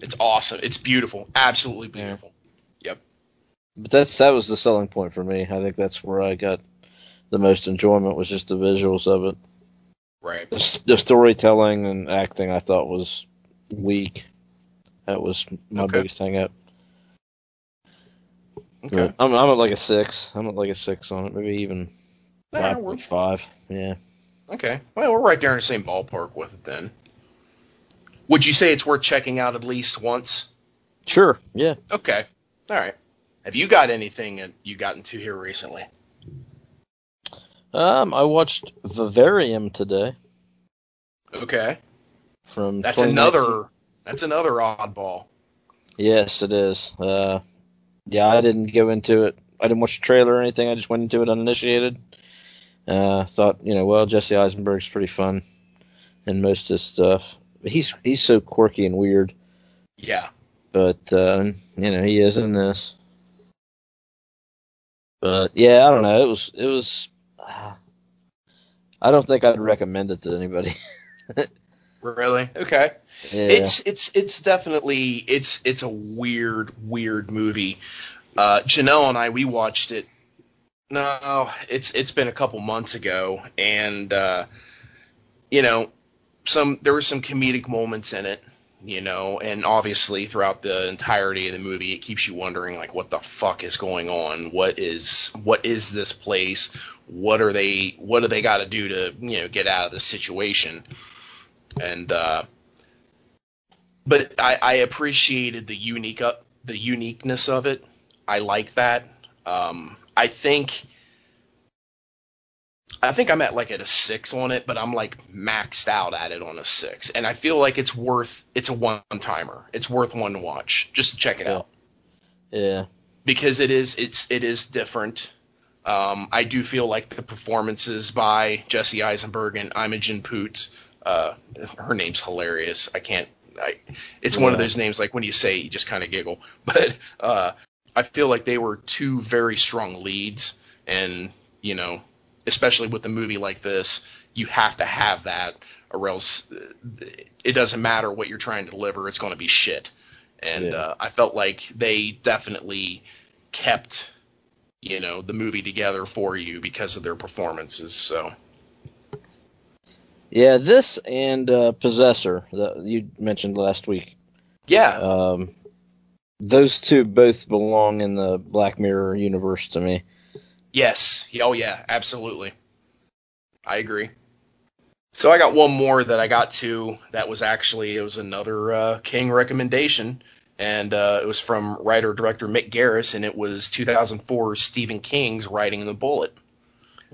It's awesome. It's beautiful. Absolutely beautiful. But that's that was the selling point for me. I think that's where I got the most enjoyment was just the visuals of it. Right. The, the storytelling and acting I thought was weak. That was my Okay. biggest hang up. Okay. I'm I'm at like a six. I'm at like a six on it, maybe even Yeah, five five. Yeah. Okay. Well, we're right there in the same ballpark with it then. Would you say it's worth checking out at least once? Sure. Yeah. Okay. All right. Have you got anything that you got into here recently? Um, I watched Vivarium today Okay. from. That's another that's another oddball. Yes, it is. Uh, yeah, I didn't go into it. I didn't watch the trailer or anything. I just went into it uninitiated. Uh, thought, you know, well, Jesse Eisenberg's pretty fun and most of his stuff. He's he's so quirky and weird, Yeah. but uh, you know, he is in this. But yeah, I don't know. It was it was. Uh, I don't think I'd recommend it to anybody. Really? Okay. yeah. It's it's it's definitely it's it's a weird weird movie. Uh, Janelle and I we watched it. No, it's it's been a couple months ago, and uh, you know, some there were some comedic moments in it. You know, and obviously throughout the entirety of the movie, it keeps you wondering like, what the fuck is going on? What is what is this place? What are they? What do they got to do to you know get out of this situation? And uh, but I, I appreciated the unique uh, the uniqueness of it. I like that. Um, I think I think I'm at like at a six on it, but I'm like maxed out at it on a six, and I feel like it's worth it's a one timer. It's worth one to watch. Just check it Yeah. out yeah. because it is it's it is different. Um, I do feel like the performances by Jesse Eisenberg and Imogen Poots, uh, her name's hilarious. I can't. I, it's one of those names like when you say it, you just kind of giggle. But uh, I feel like they were two very strong leads, and you know, especially with a movie like this, you have to have that, or else uh, it doesn't matter what you're trying to deliver; it's going to be shit. And Yeah. uh, I felt like they definitely kept, you know, the movie together for you because of their performances. So Yeah, this and uh, Possessor that you mentioned last week. yeah, Um, those two both belong in the Black Mirror universe to me. Yes. Oh, yeah. Absolutely. I agree. So I got one more that I got to. That was actually it was another uh, King recommendation, and uh, it was from writer director Mick Garris, and it was 2004 Stephen King's Riding the Bullet.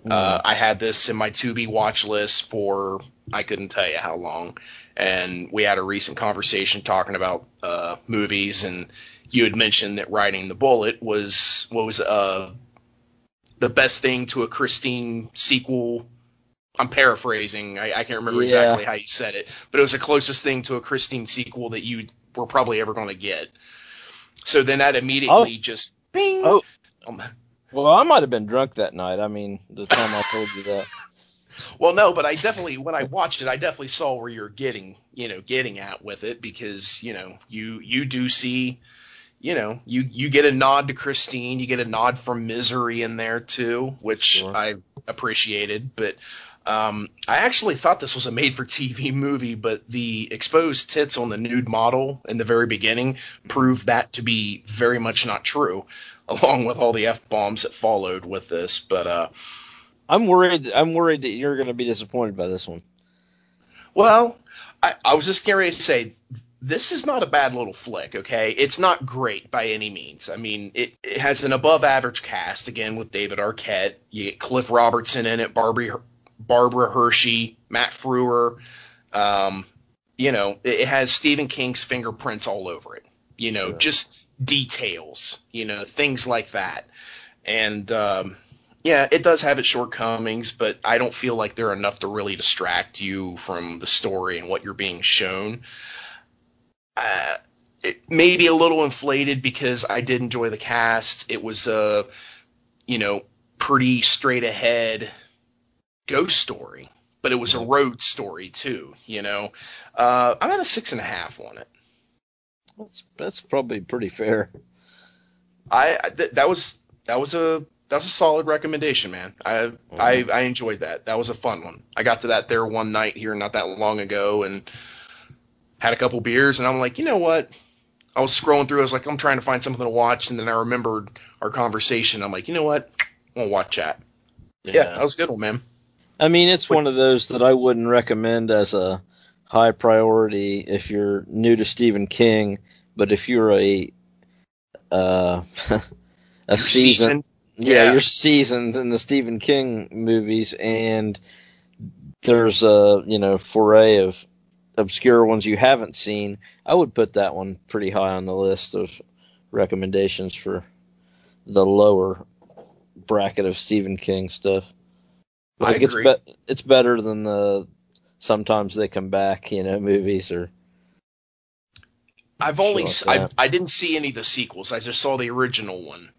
Uh, I had this in my to be watch list for I couldn't tell you how long, and we had a recent conversation talking about uh, movies, and you had mentioned that Riding the Bullet was what was uh the best thing to a Christine sequel. I'm paraphrasing. I, I can't remember Yeah. exactly how you said it, but it was the closest thing to a Christine sequel that you were probably ever going to get. So then that immediately just bing. Oh. Um, Well, I might have been drunk that night. I mean, the time I told you that. Well, no, but I definitely when I watched it, I definitely saw where you're getting, you know, getting at with it because you know you you do see, you know, you you get a nod to Christine, you get a nod from Misery in there too, which Sure. I appreciated, but Um, I actually thought this was a made-for-TV movie, but the exposed tits on the nude model in the very beginning proved that to be very much not true, along with all the f bombs that followed with this. But uh, I'm worried. I'm worried that you're going to be disappointed by this one. well, I, I was just ready to say this is not a bad little flick. Okay, it's not great by any means. I mean, it, it has an above-average cast again with David Arquette. You get Cliff Robertson in it, Barbie Barbara Hershey, Matt Frewer. Um, you know, it, it has Stephen King's fingerprints all over it. You know, just details. You know, things like that. And um, yeah, it does have its shortcomings, but I don't feel like they're enough to really distract you from the story and what you're being shown. Uh, it may be a little inflated because I did enjoy the cast. It was a, you know, pretty straight ahead ghost story, but it was a road story too. You know, uh, I'm at a six and a half on it. That's that's probably pretty fair. I th- that was that was a that was a solid recommendation, man. I I I enjoyed that. That was a fun one. I got to that there one night here not that long ago and had a couple beers and I'm like, you know what? I was scrolling through. I was like, I'm trying to find something to watch, and then I remembered our conversation. I'm like, you know what? I'm gonna watch that. Yeah, that was a good one, man. I mean, it's one of those that I wouldn't recommend as a high priority if you're new to Stephen King, but if you're a uh, a You're seasoned, seasoned. yeah, Yeah. you're seasoned in the Stephen King movies, and there's a you know foray of obscure ones you haven't seen. I would put that one pretty high on the list of recommendations for the lower bracket of Stephen King stuff. I Like it's be- it's better than the sometimes they come back, you know, movies or I've only like I. I didn't see any of the sequels. I just saw the original one,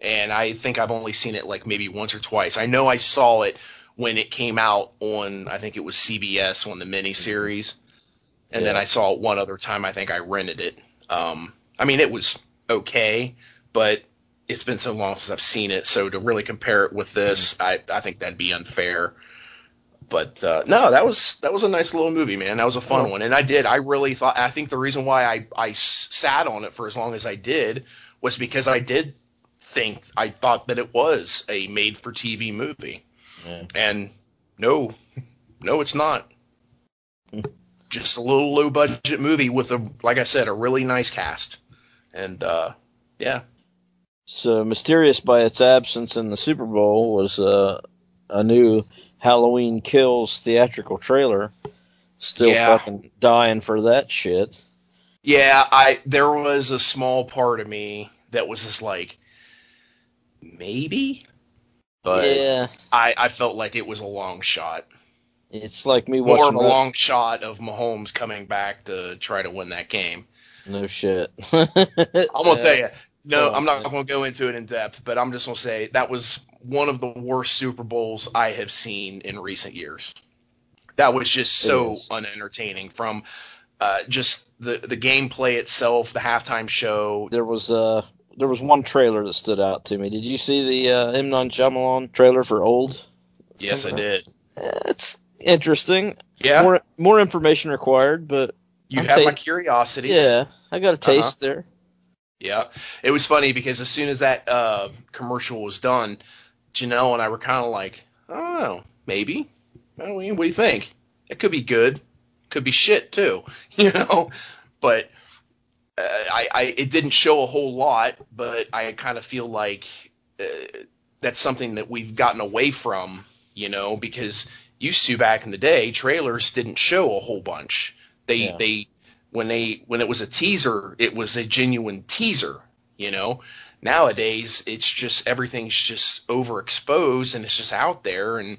and I think I've only seen it like maybe once or twice. I know I saw it when it came out on I think it was CBS on the miniseries, and then I saw it one other time. I think I rented it. Um, I mean, it was okay, but it's been so long since I've seen it, so to really compare it with this, I I think that'd be unfair. But uh, no, that was that was a nice little movie, man. That was a fun Oh. one, and I did. I really thought. I think the reason why I I sat on it for as long as I did was because I did think I thought that it was a made-for-TV movie, Yeah. and no, no, it's not. Just a little low-budget movie with a, like I said, a really nice cast, and uh, yeah, So mysterious by its absence in the Super Bowl was uh, a new Halloween Kills theatrical trailer. Still Yeah. fucking dying for that shit. Yeah, I there was a small part of me that was just like maybe, but yeah, I I felt like it was a long shot. It's like me More of a that- long shot of Mahomes coming back to try to win that game. No shit. I'm gonna tell you, no, Oh, I'm not yeah. gonna go into it in depth, but I'm just gonna say that was one of the worst Super Bowls I have seen in recent years. That was just so unentertaining from uh, just the the gameplay itself, the halftime show. There was uh there was one trailer that stood out to me. Did you see the uh, Shyamalan trailer for Old? Yes, I did. Eh, It's interesting. Yeah, More more information required, but you I'm have my curiosities. yeah, I got a Uh-huh. taste there. Yeah, it was funny because as soon as that uh, commercial was done, Janelle and I were kind of like, I don't know, maybe. I mean, what do you think? It could be good, could be shit too, you know. But uh, I, I, it didn't show a whole lot, but I kind of feel like uh, that's something that we've gotten away from, you know, because used to back in the day, trailers didn't show a whole bunch. They, Yeah. they, when they, when it was a teaser, it was a genuine teaser, you know. Nowadays, it's just everything's just overexposed and it's just out there. And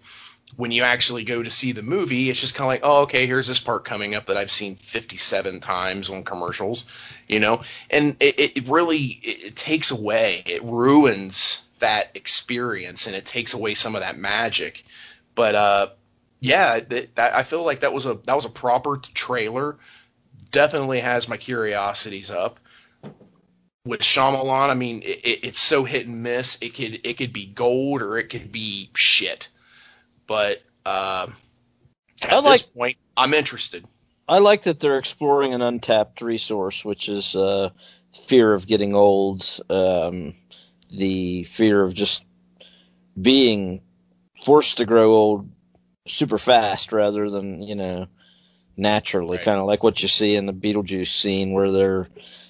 when you actually go to see the movie, it's just kind of like, oh, okay, here's this part coming up that I've seen 57 times on commercials, you know, and it, it really it, it takes away, it ruins that experience and it takes away some of that magic. But uh, yeah, that, that I feel like that was a that was a proper trailer. Definitely has my curiosities up. With Shyamalan, I mean, it, it, it's so hit and miss. It could it could be gold or it could be shit. But uh, at I like- this point, I'm interested. I like that they're exploring an untapped resource, which is uh, fear of getting old, um, the fear of just being forced to grow old super fast rather than you know naturally, Right. kind of like what you see in the Beetlejuice scene where they're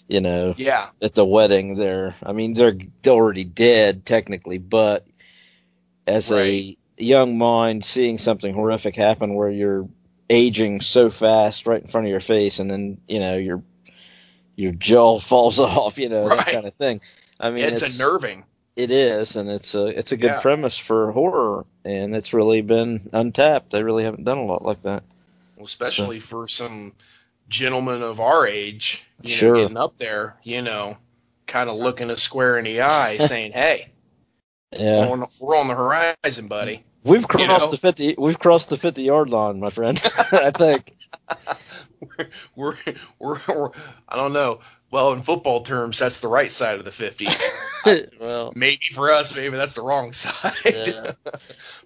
you know Yeah, at the wedding. They're I mean they're already dead technically, but as Right. a young mind seeing something horrific happen where you're aging so fast right in front of your face and then you know your your jaw falls off you know Right. that kind of thing i mean it's, it's, unnerving. It is and it's a it's a good Yeah. premise for horror and it's really been untapped they really haven't done a lot like that Well, especially for some gentlemen of our age, you Sure. know, getting up there, you know, kind of looking us square in the eye, saying, "Hey, yeah we're, on, we're on the horizon, buddy." we've crossed know? the 50 we've crossed the 50 yard line my friend i think We're, we're, we're, I don't know. Well, in football terms, that's the right side of the fifty. well maybe for us, maybe that's the wrong side. Yeah.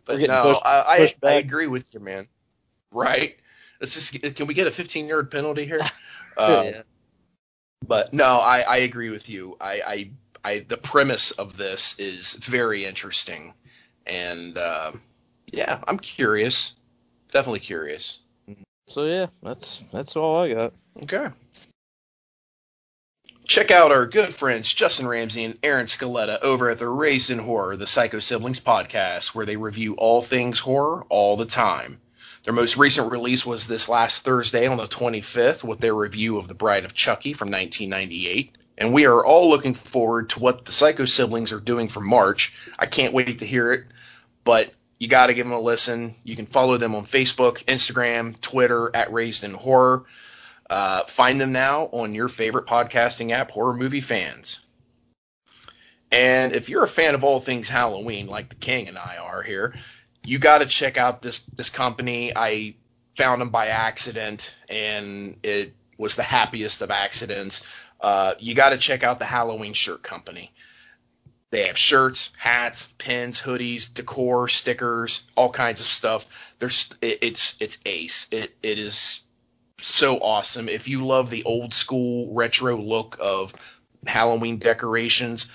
But getting no, pushed- I, I, pushed I back. agree with you, man. Right? Let's just can we get a 15 yard penalty here? Uh, yeah. But no, I, I agree with you. I, I, I the premise of this is very interesting, and uh, yeah, I'm curious. Definitely curious. so yeah that's that's all i got Okay. Check out our good friends Justin Ramsey and Aaron Scaletta over at the Raised in Horror, the Psycho Siblings podcast, where they review all things horror all the time. Their most recent release was this last Thursday on the 25th with their review of The Bride of Chucky from 1998. And we are all looking forward to what the Psycho Siblings are doing for March. I can't wait to hear it, but you got to give them a listen. You can follow them on Facebook, Instagram, Twitter at Raised in Horror. Uh, find them now on your favorite podcasting app, Horror Movie Fans. And if you're a fan of all things Halloween, like the King and I are here, you got to check out this this company. I found them by accident, and it was the happiest of accidents. Uh, you got to check out the Halloween Shirt Company. They have shirts, hats, pins, hoodies, decor, stickers, all kinds of stuff. There's it, it's it's ace. It it is so awesome. If you love the old school retro look of Halloween decorations,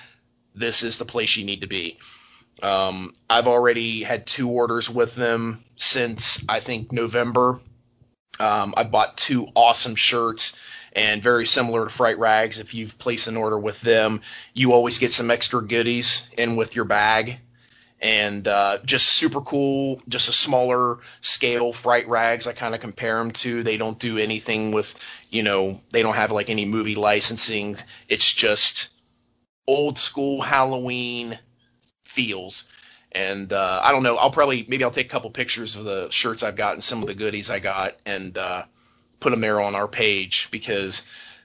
this is the place you need to be. Um, I've already had two orders with them since I think November. Um, I bought two awesome shirts and very similar to Fright Rags. If you've placed an order with them, you always get some extra goodies in with your bag and uh, just super cool. Just a smaller scale fright rags. I kind of compare them to. They don't do anything with, you know, they don't have like any movie licensing. It's just old school Halloween feels. And uh, I don't know. I'll probably maybe I'll take a couple pictures of the shirts I've got and some of the goodies I got and uh, put them there on our page because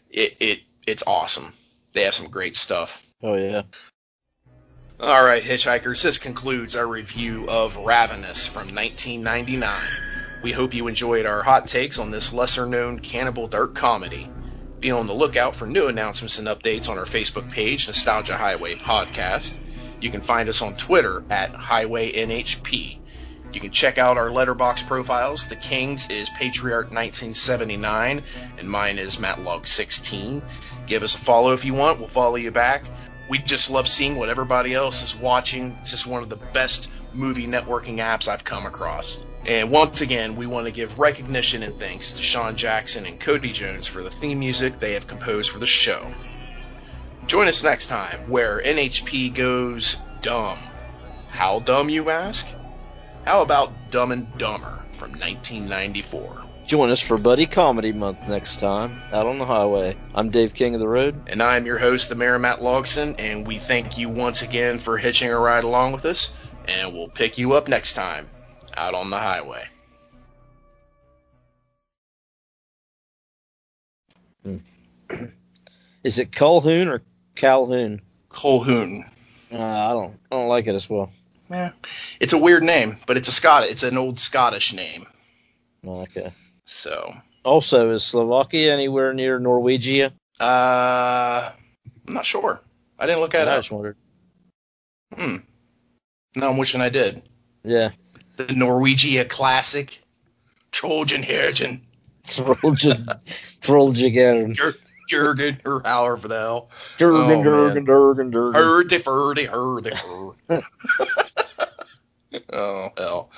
it it it's awesome. They have some great stuff. oh yeah All right, hitchhikers, this concludes our review of Ravenous from 1999. We hope you enjoyed our hot takes on this lesser known cannibal dark comedy. Be on the lookout for new announcements and updates on our Facebook page, Nostalgia Highway Podcast. You can find us on Twitter at Highway NHP. You can check out our Letterboxd profiles. The King's is Patriarch 1979, and mine is Matlog16. Give us a follow if you want. We'll follow you back. We just love seeing what everybody else is watching. It's just one of the best movie networking apps I've come across. And once again, we want to give recognition and thanks to Sean Jackson and Cody Jones for the theme music they have composed for the show. Join us next time where NHP goes dumb. How dumb, you ask? How about Dumb and Dumber from 1994? Join us for buddy comedy month next time out on the highway i'm dave king of the road And I'm your host, the Mayor Matt Logson, and we thank you once again for hitching a ride along with us, and we'll pick you up next time out on the highway. is it calhoun or calhoun Colqhoun. uh, i don't i don't like it as well Yeah. It's a weird name, but it's a Scot it's an old Scottish name. okay So Also, is Slovakia anywhere near Norwegia? uh I'm not sure. I didn't look at it. I just wondered. Hmm. No, I'm wishing I did. Yeah. the Norwegia Classic, Trojan Hergen, Trojan, Trojan, Jur- Jurgen, or however the hell. Durgan, Oh, Durgan, Durgan. Hurdy, furdy, hurdy, hur. oh, hell.